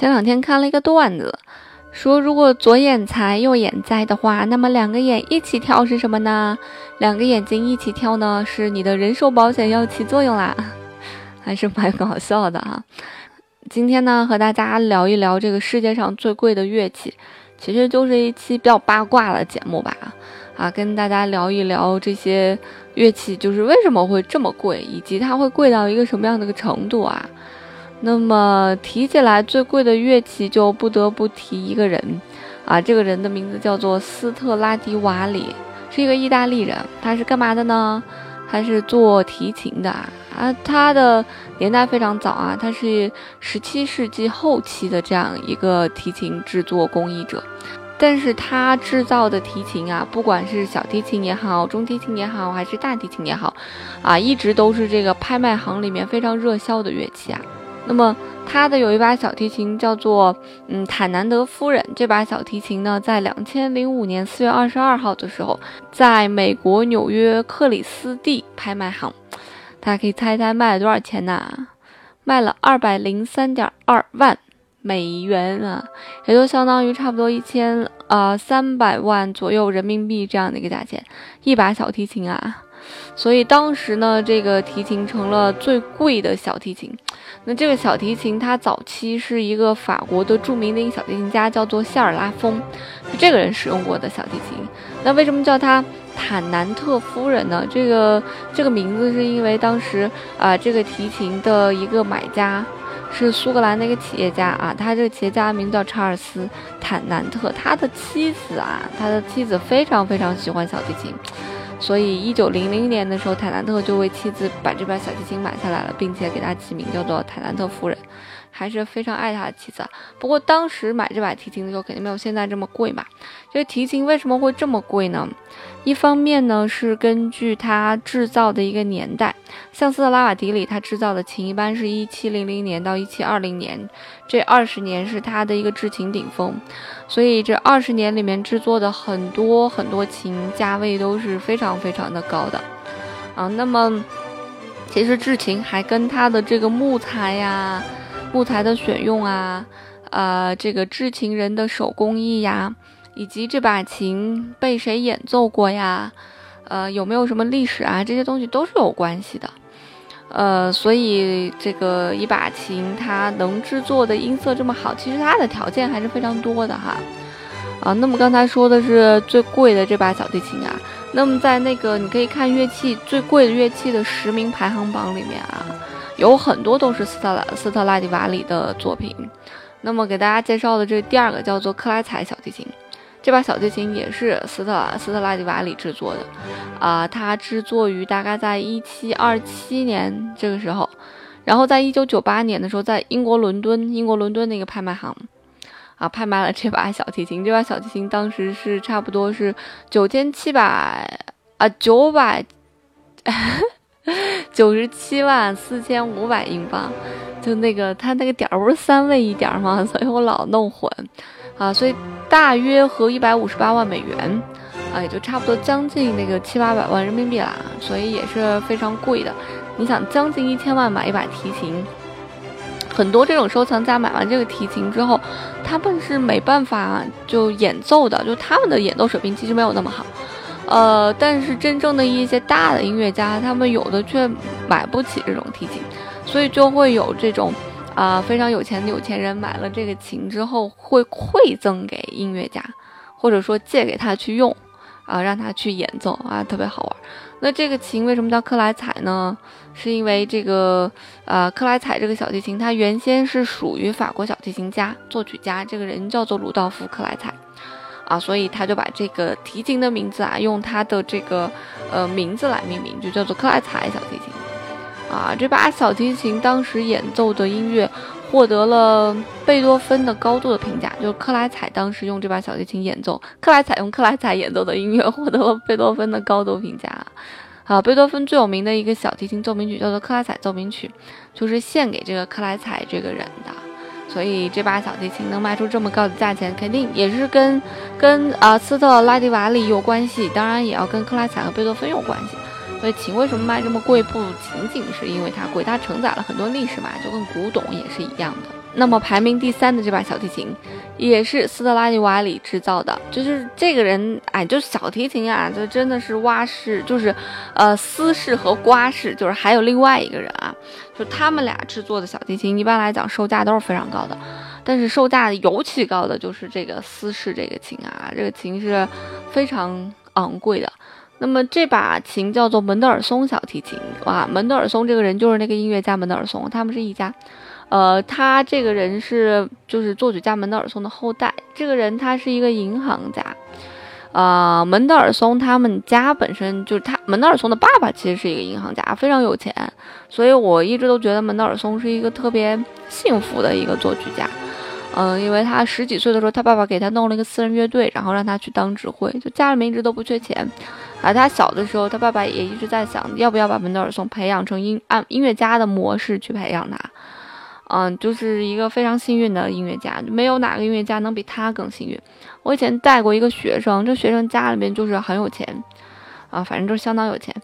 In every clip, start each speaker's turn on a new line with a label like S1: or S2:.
S1: 前两天看了一个段子，说如果左眼财右眼灾的话，那么两个眼一起跳是什么呢？两个眼睛一起跳呢，是你的人寿保险要起作用啦，还是蛮搞笑的哈。今天呢，和大家聊一聊这个世界上最贵的乐器，其实就是一期比较八卦的节目吧。啊，跟大家聊一聊这些乐器，就是为什么会这么贵，以及它会贵到一个什么样的一个程度啊？那么提起来最贵的乐器，就不得不提一个人，啊，这个人的名字叫做斯特拉迪瓦里，是一个意大利人。他是干嘛的呢？他是做提琴的啊。他的年代非常早啊，他是十七世纪后期的这样一个提琴制作工艺者。但是他制造的提琴啊，不管是小提琴也好，中提琴也好，还是大提琴也好，啊，一直都是这个拍卖行里面非常热销的乐器啊。那么，他的有一把小提琴叫做嗯坦南德夫人。这把小提琴呢，在两千零五年四月二十二号的时候，在美国纽约克里斯蒂拍卖行，大家可以猜一猜卖了多少钱呢？卖了二百零三点二万美元啊，也就相当于差不多一千呃三百万左右人民币这样的一个价钱，一把小提琴啊。所以当时呢，这个提琴成了最贵的小提琴。那这个小提琴，它早期是一个法国的著名的一个小提琴家，叫做谢尔拉风，是这个人使用过的小提琴。那为什么叫它坦南特夫人呢？这个这个名字是因为当时啊，这个提琴的一个买家是苏格兰的一个企业家啊，他这个企业家名字叫查尔斯坦南特，他的妻子啊，他的妻子非常非常喜欢小提琴。所以，一九零零年的时候，泰兰特就为妻子把这把小提琴买下来了，并且给它起名叫做泰兰特夫人，还是非常爱他的妻子。不过当时买这把提琴的时候，肯定没有现在这么贵嘛。这个提琴为什么会这么贵呢？一方面呢，是根据它制造的一个年代，像斯特拉瓦迪里，它制造的琴一般是一七零零年到一七二零年，这二十年是它的一个制琴顶峰，所以这二十年里面制作的很多很多琴价位都是非常非常的高的，啊，那么其实制琴还跟它的这个木材呀、木材的选用啊，呃，这个制琴人的手工艺呀。以及这把琴被谁演奏过呀？呃，有没有什么历史啊？这些东西都是有关系的。呃，所以这个一把琴它能制作的音色这么好，其实它的条件还是非常多的哈。啊，那么刚才说的是最贵的这把小提琴啊，那么在那个你可以看乐器最贵的乐器的十名排行榜里面啊，有很多都是斯特拉斯特拉迪瓦里的作品。那么给大家介绍的这第二个叫做克莱采小提琴。这把小提琴也是斯特拉斯特拉迪瓦里制作的，啊，它制作于大概在一七二七年这个时候，然后在一九九八年的时候，在英国伦敦，英国伦敦那个拍卖行，啊，拍卖了这把小提琴。这把小提琴当时是差不多是九千七百啊九百 九十七万四千五百英镑，就那个它那个点儿不是三位一点儿吗？所以我老弄混。啊，所以大约合一百五十八万美元，啊，也就差不多将近那个七八百万人民币啦，所以也是非常贵的。你想，将近一千万买一把提琴，很多这种收藏家买完这个提琴之后，他们是没办法就演奏的，就他们的演奏水平其实没有那么好。呃，但是真正的一些大的音乐家，他们有的却买不起这种提琴，所以就会有这种。啊，非常有钱的有钱人买了这个琴之后，会馈赠给音乐家，或者说借给他去用，啊，让他去演奏啊，特别好玩。那这个琴为什么叫克莱采呢？是因为这个，呃，克莱采这个小提琴，它原先是属于法国小提琴家、作曲家，这个人叫做鲁道夫·克莱采，啊，所以他就把这个提琴的名字啊，用他的这个，呃，名字来命名，就叫做克莱采小提琴。啊，这把小提琴当时演奏的音乐获得了贝多芬的高度的评价，就是克莱采当时用这把小提琴演奏，克莱采用克莱采演奏的音乐获得了贝多芬的高度评价。啊，贝多芬最有名的一个小提琴奏鸣曲叫做《克莱采奏鸣曲》，就是献给这个克莱采这个人的。所以这把小提琴能卖出这么高的价钱，肯定也是跟跟啊斯特拉迪瓦里有关系，当然也要跟克拉采和贝多芬有关系。所以琴为什么卖这么贵？不仅仅是因为它贵，它承载了很多历史嘛，就跟古董也是一样的。那么排名第三的这把小提琴，也是斯特拉迪瓦里制造的。就是这个人，哎，就是小提琴啊，就真的是蛙式，就是呃斯式和瓜式，就是还有另外一个人啊，就他们俩制作的小提琴，一般来讲售价都是非常高的。但是售价尤其高的就是这个斯式这个琴啊，这个琴是非常昂贵的。那么这把琴叫做门德尔松小提琴，哇，门德尔松这个人就是那个音乐家门德尔松，他们是一家。呃，他这个人是就是作曲家门德尔松的后代。这个人他是一个银行家，啊，门德尔松他们家本身就是他门德尔松的爸爸其实是一个银行家，非常有钱。所以我一直都觉得门德尔松是一个特别幸福的一个作曲家。嗯，因为他十几岁的时候，他爸爸给他弄了一个私人乐队，然后让他去当指挥，就家里面一直都不缺钱。啊，他小的时候，他爸爸也一直在想，要不要把门德尔松培养成音按音乐家的模式去培养他。嗯，就是一个非常幸运的音乐家，没有哪个音乐家能比他更幸运。我以前带过一个学生，这学生家里面就是很有钱，啊，反正就是相当有钱。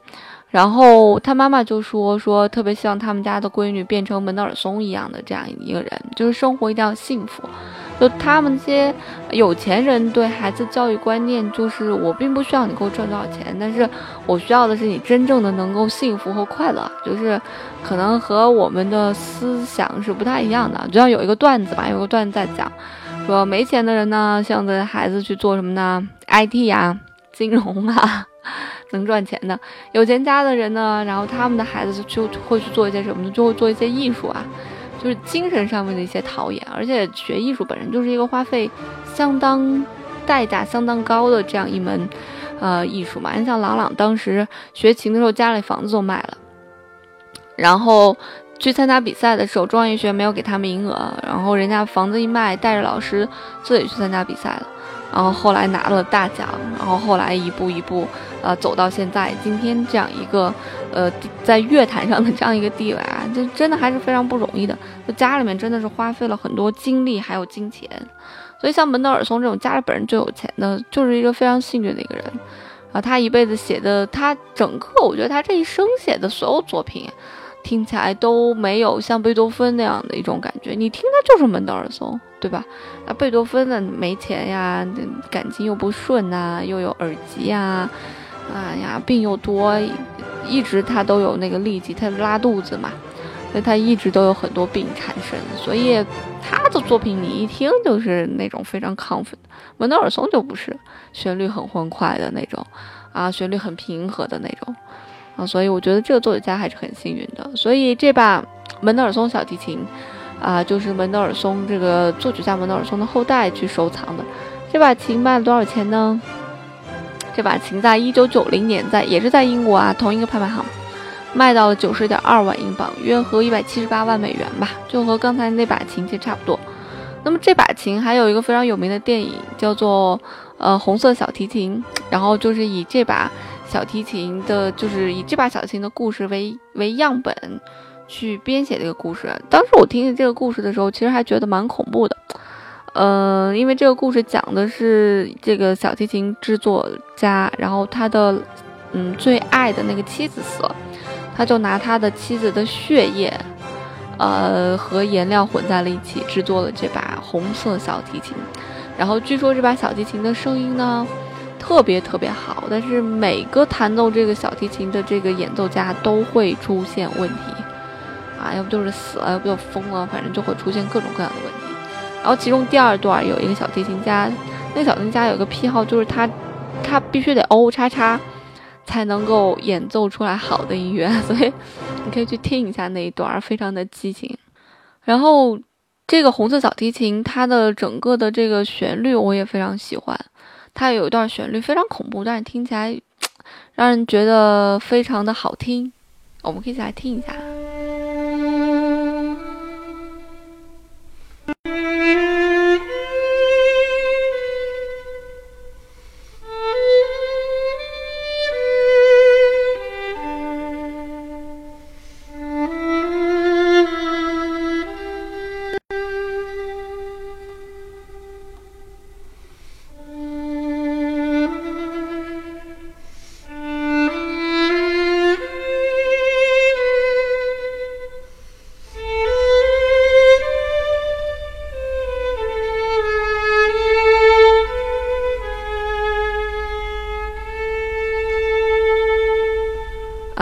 S1: 然后他妈妈就说说特别希望他们家的闺女变成门德尔松一样的这样一个人，就是生活一定要幸福。就他们这些有钱人对孩子教育观念就是，我并不需要你给我赚多少钱，但是我需要的是你真正的能够幸福和快乐。就是可能和我们的思想是不太一样的。就像有一个段子吧，有个段子在讲，说没钱的人呢，希望的孩子去做什么呢？IT 呀，金融啊。能赚钱的有钱家的人呢，然后他们的孩子就会去做一些什么呢？就会做一些艺术啊，就是精神上面的一些陶冶。而且学艺术本身就是一个花费相当、代价相当高的这样一门呃艺术嘛。你像朗朗当时学琴的时候，家里房子都卖了，然后去参加比赛的时候，中央音乐学院没有给他们名额，然后人家房子一卖，带着老师自己去参加比赛了。然后后来拿了大奖，然后后来一步一步，呃，走到现在今天这样一个，呃，在乐坛上的这样一个地位啊，这真的还是非常不容易的。就家里面真的是花费了很多精力还有金钱，所以像门德尔松这种家里本人就有钱的，就是一个非常幸运的一个人。啊，他一辈子写的，他整个我觉得他这一生写的所有作品。听起来都没有像贝多芬那样的一种感觉，你听他就是门德尔松，对吧？那贝多芬呢，没钱呀，感情又不顺呐，又有耳疾呀，哎呀，病又多，一直他都有那个痢疾，他拉肚子嘛，所以他一直都有很多病缠身，所以他的作品你一听就是那种非常亢奋。门德尔松就不是，旋律很欢快的那种，啊，旋律很平和的那种。啊，所以我觉得这个作曲家还是很幸运的。所以这把门德尔松小提琴，啊，就是门德尔松这个作曲家门德尔松的后代去收藏的。这把琴卖了多少钱呢？这把琴在一九九零年，在也是在英国啊，同一个拍卖行卖到了九十点二万英镑，约合一百七十八万美元吧，就和刚才那把琴其实差不多。那么这把琴还有一个非常有名的电影，叫做呃红色小提琴，然后就是以这把。小提琴的，就是以这把小提琴的故事为为样本去编写这个故事。当时我听见这个故事的时候，其实还觉得蛮恐怖的。嗯，因为这个故事讲的是这个小提琴制作家，然后他的嗯最爱的那个妻子死了，他就拿他的妻子的血液，呃和颜料混在了一起，制作了这把红色小提琴。然后据说这把小提琴的声音呢。特别特别好，但是每个弹奏这个小提琴的这个演奏家都会出现问题，啊，要不就是死了，要不就疯了，反正就会出现各种各样的问题。然后其中第二段有一个小提琴家，那个小提琴家有个癖好，就是他他必须得 O 叉叉才能够演奏出来好的音乐，所以你可以去听一下那一段，非常的激情。然后这个红色小提琴它的整个的这个旋律我也非常喜欢。它有一段旋律非常恐怖，但是听起来 让人觉得非常的好听，我们可以一起来听一下。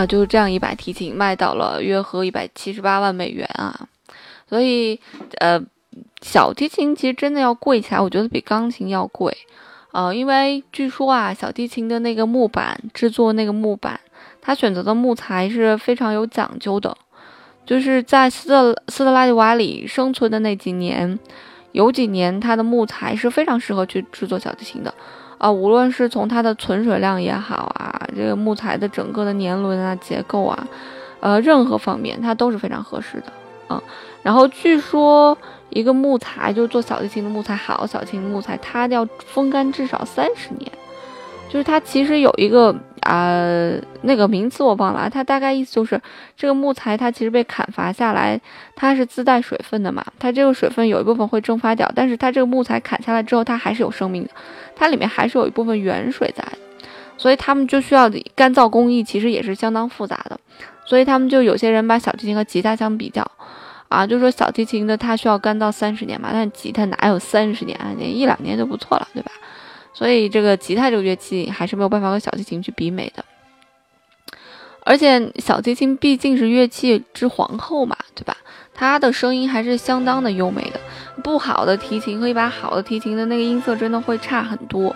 S1: 就是这样一把提琴卖到了约合一百七十八万美元啊，所以呃，小提琴其实真的要贵起来，我觉得比钢琴要贵，呃，因为据说啊，小提琴的那个木板制作那个木板，它选择的木材是非常有讲究的，就是在斯特斯特拉迪瓦里生存的那几年，有几年它的木材是非常适合去制作小提琴的。啊，无论是从它的存水量也好啊，这个木材的整个的年轮啊、结构啊，呃，任何方面它都是非常合适的啊。然后据说一个木材，就是做小提琴的木材，好小提琴木材，它要风干至少三十年。就是它其实有一个啊，那个名词我忘了，它大概意思就是这个木材它其实被砍伐下来，它是自带水分的嘛，它这个水分有一部分会蒸发掉，但是它这个木材砍下来之后，它还是有生命的，它里面还是有一部分原水在的，所以他们就需要干燥工艺，其实也是相当复杂的，所以他们就有些人把小提琴和吉他相比较，啊，就说小提琴的它需要干燥三十年嘛，但吉他哪有三十年啊，一两年就不错了，对吧？所以这个吉他这个乐器还是没有办法和小提琴去比美的，而且小提琴毕竟是乐器之皇后嘛，对吧？它的声音还是相当的优美的。不好的提琴和一把好的提琴的那个音色真的会差很多。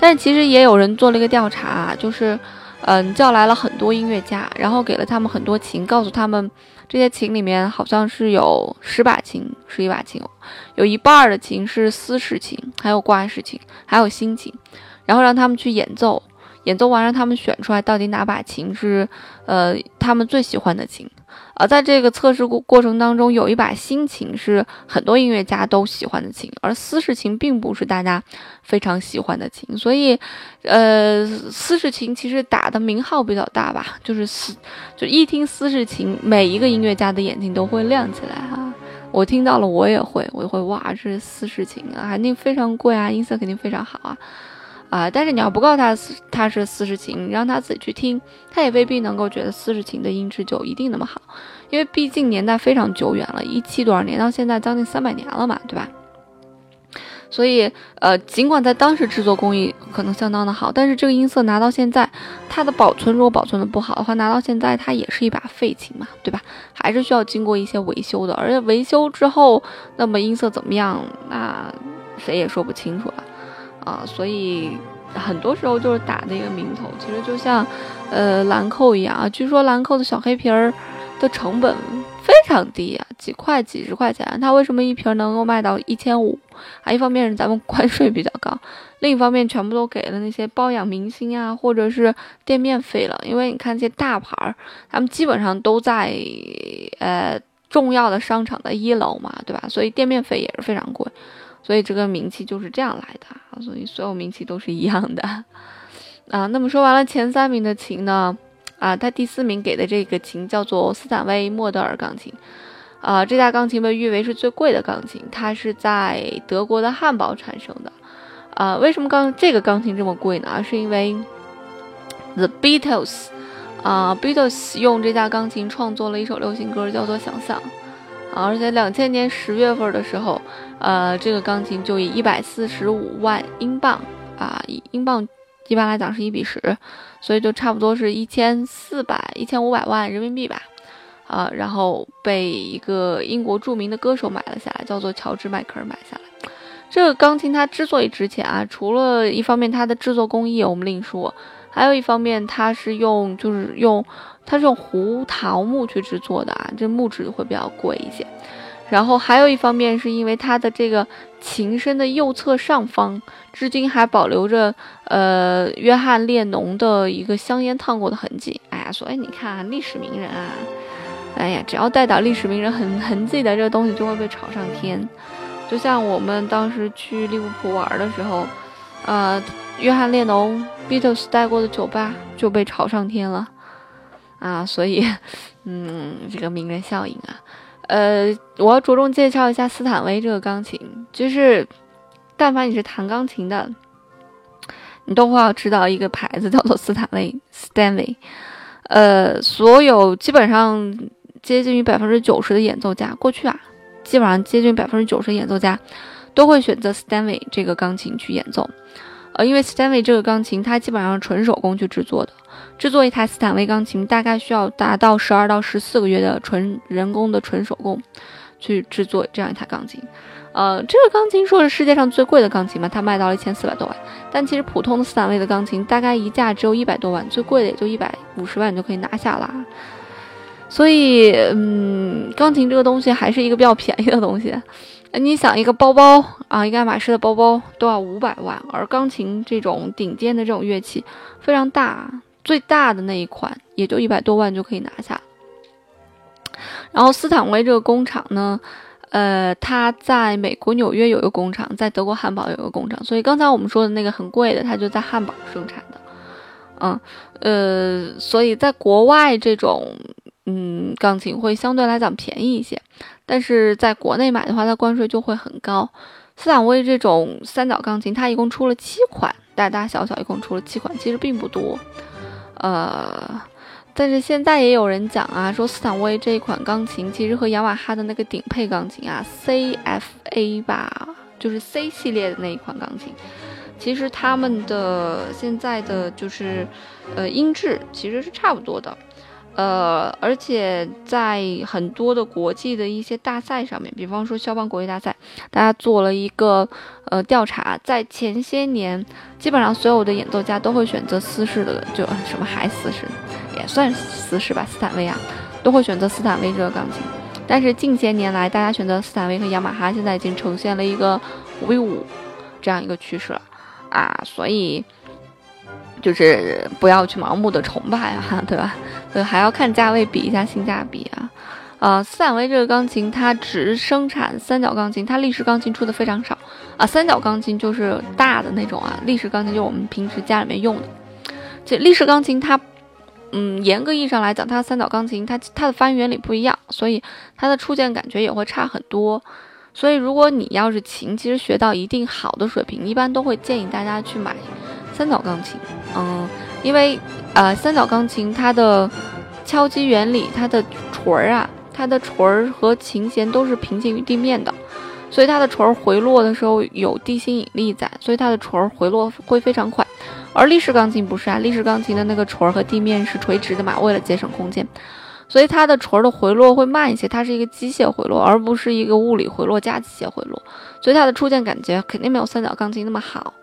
S1: 但是其实也有人做了一个调查，就是嗯叫来了很多音乐家，然后给了他们很多琴，告诉他们。这些琴里面好像是有十把琴，十一把琴，有一半的琴是丝式琴，还有挂式琴，还有新琴，然后让他们去演奏，演奏完让他们选出来到底哪把琴是呃他们最喜欢的琴。而在这个测试过过程当中，有一把新琴是很多音乐家都喜欢的琴，而丝式琴并不是大家非常喜欢的琴，所以，呃，丝式琴其实打的名号比较大吧，就是丝，就一听丝式琴，每一个音乐家的眼睛都会亮起来哈。我听到了，我也会，我也会哇，这是丝式琴啊，肯定非常贵啊，音色肯定非常好啊。啊！但是你要不告诉他他是四十琴，让他自己去听，他也未必能够觉得四十琴的音质就一定那么好，因为毕竟年代非常久远了，一七多少年到现在将近三百年了嘛，对吧？所以，呃，尽管在当时制作工艺可能相当的好，但是这个音色拿到现在，它的保存如果保存的不好的话，拿到现在它也是一把废琴嘛，对吧？还是需要经过一些维修的，而且维修之后，那么音色怎么样，那谁也说不清楚了。啊，所以很多时候就是打的一个名头，其实就像，呃，兰蔻一样啊。据说兰蔻的小黑瓶儿的成本非常低啊，几块、几十块钱，它为什么一瓶能够卖到一千五？啊，一方面是咱们关税比较高，另一方面全部都给了那些包养明星啊，或者是店面费了。因为你看这些大牌儿，他们基本上都在呃重要的商场的一楼嘛，对吧？所以店面费也是非常贵。所以这个名气就是这样来的啊，所以所有名气都是一样的 啊。那么说完了前三名的琴呢，啊，他第四名给的这个琴叫做斯坦威莫德尔钢琴，啊，这架钢琴被誉为是最贵的钢琴，它是在德国的汉堡产生的，啊，为什么钢这个钢琴这么贵呢？是因为 The Beatles，啊，Beatles 用这架钢琴创作了一首流行歌，叫做《想象》。啊，而且两千年十月份的时候，呃，这个钢琴就以一百四十五万英镑啊，英镑一般来讲是一比十，所以就差不多是一千四百、一千五百万人民币吧，啊，然后被一个英国著名的歌手买了下来，叫做乔治迈克尔买下来。这个钢琴它之所以值钱啊，除了一方面它的制作工艺我们另说，还有一方面它是用就是用。它是用胡桃木去制作的啊，这木质会比较贵一些。然后还有一方面是因为它的这个琴身的右侧上方，至今还保留着呃约翰列侬的一个香烟烫过的痕迹。哎呀，所以你看历史名人啊，哎呀，只要带点历史名人痕痕迹的这个东西就会被炒上天。就像我们当时去利物浦玩的时候，呃，约翰列侬 Beatles 带过的酒吧就被炒上天了。啊，所以，嗯，这个名人效应啊，呃，我要着重介绍一下斯坦威这个钢琴，就是，但凡你是弹钢琴的，你都会要知道一个牌子叫做斯坦威 （Stanley）。呃，所有基本上接近于百分之九十的演奏家，过去啊，基本上接近百分之九十演奏家都会选择 Stanley 这个钢琴去演奏。呃，因为斯坦威这个钢琴它基本上纯手工去制作的，制作一台斯坦威钢琴大概需要达到十二到十四个月的纯人工的纯手工去制作这样一台钢琴。呃，这个钢琴说是世界上最贵的钢琴嘛，它卖到了一千四百多万。但其实普通的斯坦威的钢琴大概一架只有一百多万，最贵的也就一百五十万就可以拿下啦。所以，嗯，钢琴这个东西还是一个比较便宜的东西。你想一个包包啊，一个爱马仕的包包都要五百万，而钢琴这种顶尖的这种乐器非常大，最大的那一款也就一百多万就可以拿下。然后斯坦威这个工厂呢？呃，它在美国纽约有一个工厂，在德国汉堡有一个工厂，所以刚才我们说的那个很贵的，它就在汉堡生产的。嗯，呃，所以在国外这种嗯钢琴会相对来讲便宜一些，但是在国内买的话，它关税就会很高。斯坦威这种三角钢琴，它一共出了七款，大大小小一共出了七款，其实并不多。呃。但是现在也有人讲啊，说斯坦威这一款钢琴其实和雅马哈的那个顶配钢琴啊，CFA 吧，就是 C 系列的那一款钢琴，其实他们的现在的就是呃音质其实是差不多的。呃，而且在很多的国际的一些大赛上面，比方说肖邦国际大赛，大家做了一个呃调查，在前些年，基本上所有的演奏家都会选择斯氏的，就什么海斯氏，也算斯氏吧，斯坦威啊，都会选择斯坦威这个钢琴。但是近些年来，大家选择斯坦威和雅马哈，现在已经呈现了一个五比五这样一个趋势了啊，所以。就是不要去盲目的崇拜啊，对吧？对，还要看价位，比一下性价比啊。呃，斯坦威这个钢琴，它只生产三角钢琴，它立式钢琴出的非常少啊。三角钢琴就是大的那种啊，立式钢琴就是我们平时家里面用的。这立式钢琴它，嗯，严格意义上来讲，它三角钢琴它它的发音原理不一样，所以它的触键感觉也会差很多。所以如果你要是琴，其实学到一定好的水平，一般都会建议大家去买。三角钢琴，嗯，因为呃，三角钢琴它的敲击原理，它的锤儿啊，它的锤儿和琴弦都是平行于地面的，所以它的锤儿回落的时候有地心引力在，所以它的锤儿回落会非常快。而立式钢琴不是啊，立式钢琴的那个锤儿和地面是垂直的嘛，为了节省空间，所以它的锤儿的回落会慢一些，它是一个机械回落，而不是一个物理回落加机械回落，所以它的触键感觉肯定没有三角钢琴那么好。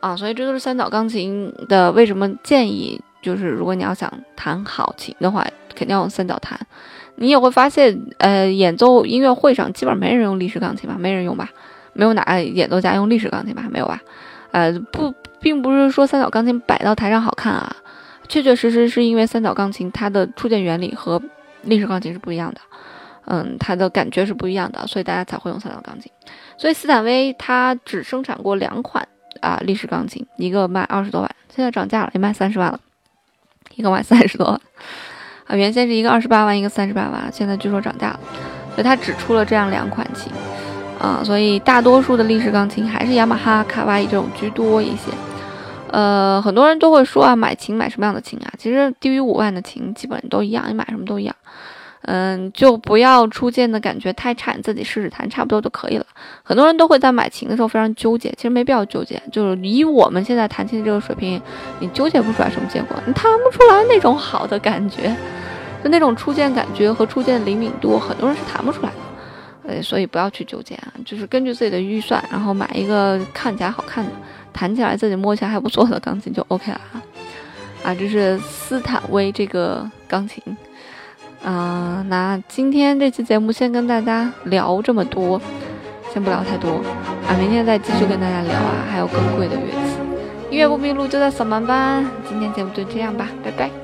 S1: 啊，所以这都是三角钢琴的为什么建议，就是如果你要想弹好琴的话，肯定要用三角弹。你也会发现，呃，演奏音乐会上基本上没人用立式钢琴吧？没人用吧？没有哪个演奏家用立式钢琴吧？没有吧？呃，不，并不是说三角钢琴摆到台上好看啊，确确实实是因为三角钢琴它的触键原理和立式钢琴是不一样的，嗯，它的感觉是不一样的，所以大家才会用三角钢琴。所以斯坦威它只生产过两款。啊，立式钢琴一个卖二十多万，现在涨价了，也卖三十万了，一个卖三十多万啊。原先是一个二十八万，一个三十八万，现在据说涨价了，所以它只出了这样两款琴啊。所以大多数的立式钢琴还是雅马哈、卡哇伊这种居多一些。呃，很多人都会说啊，买琴买什么样的琴啊？其实低于五万的琴基本都一样，你买什么都一样。嗯，就不要初见的感觉太差，你自己试试弹，差不多就可以了。很多人都会在买琴的时候非常纠结，其实没必要纠结。就是以我们现在弹琴的这个水平，你纠结不出来什么结果，你弹不出来那种好的感觉，就那种初见感觉和初见灵敏度，很多人是弹不出来的。呃，所以不要去纠结啊，就是根据自己的预算，然后买一个看起来好看的，弹起来自己摸起来还不错的钢琴就 OK 了啊。啊，这是斯坦威这个钢琴。嗯，那今天这期节目先跟大家聊这么多，先不聊太多啊，明天再继续跟大家聊啊，还有更贵的乐器，音乐不迷路就在扫盲班。今天节目就这样吧，拜拜。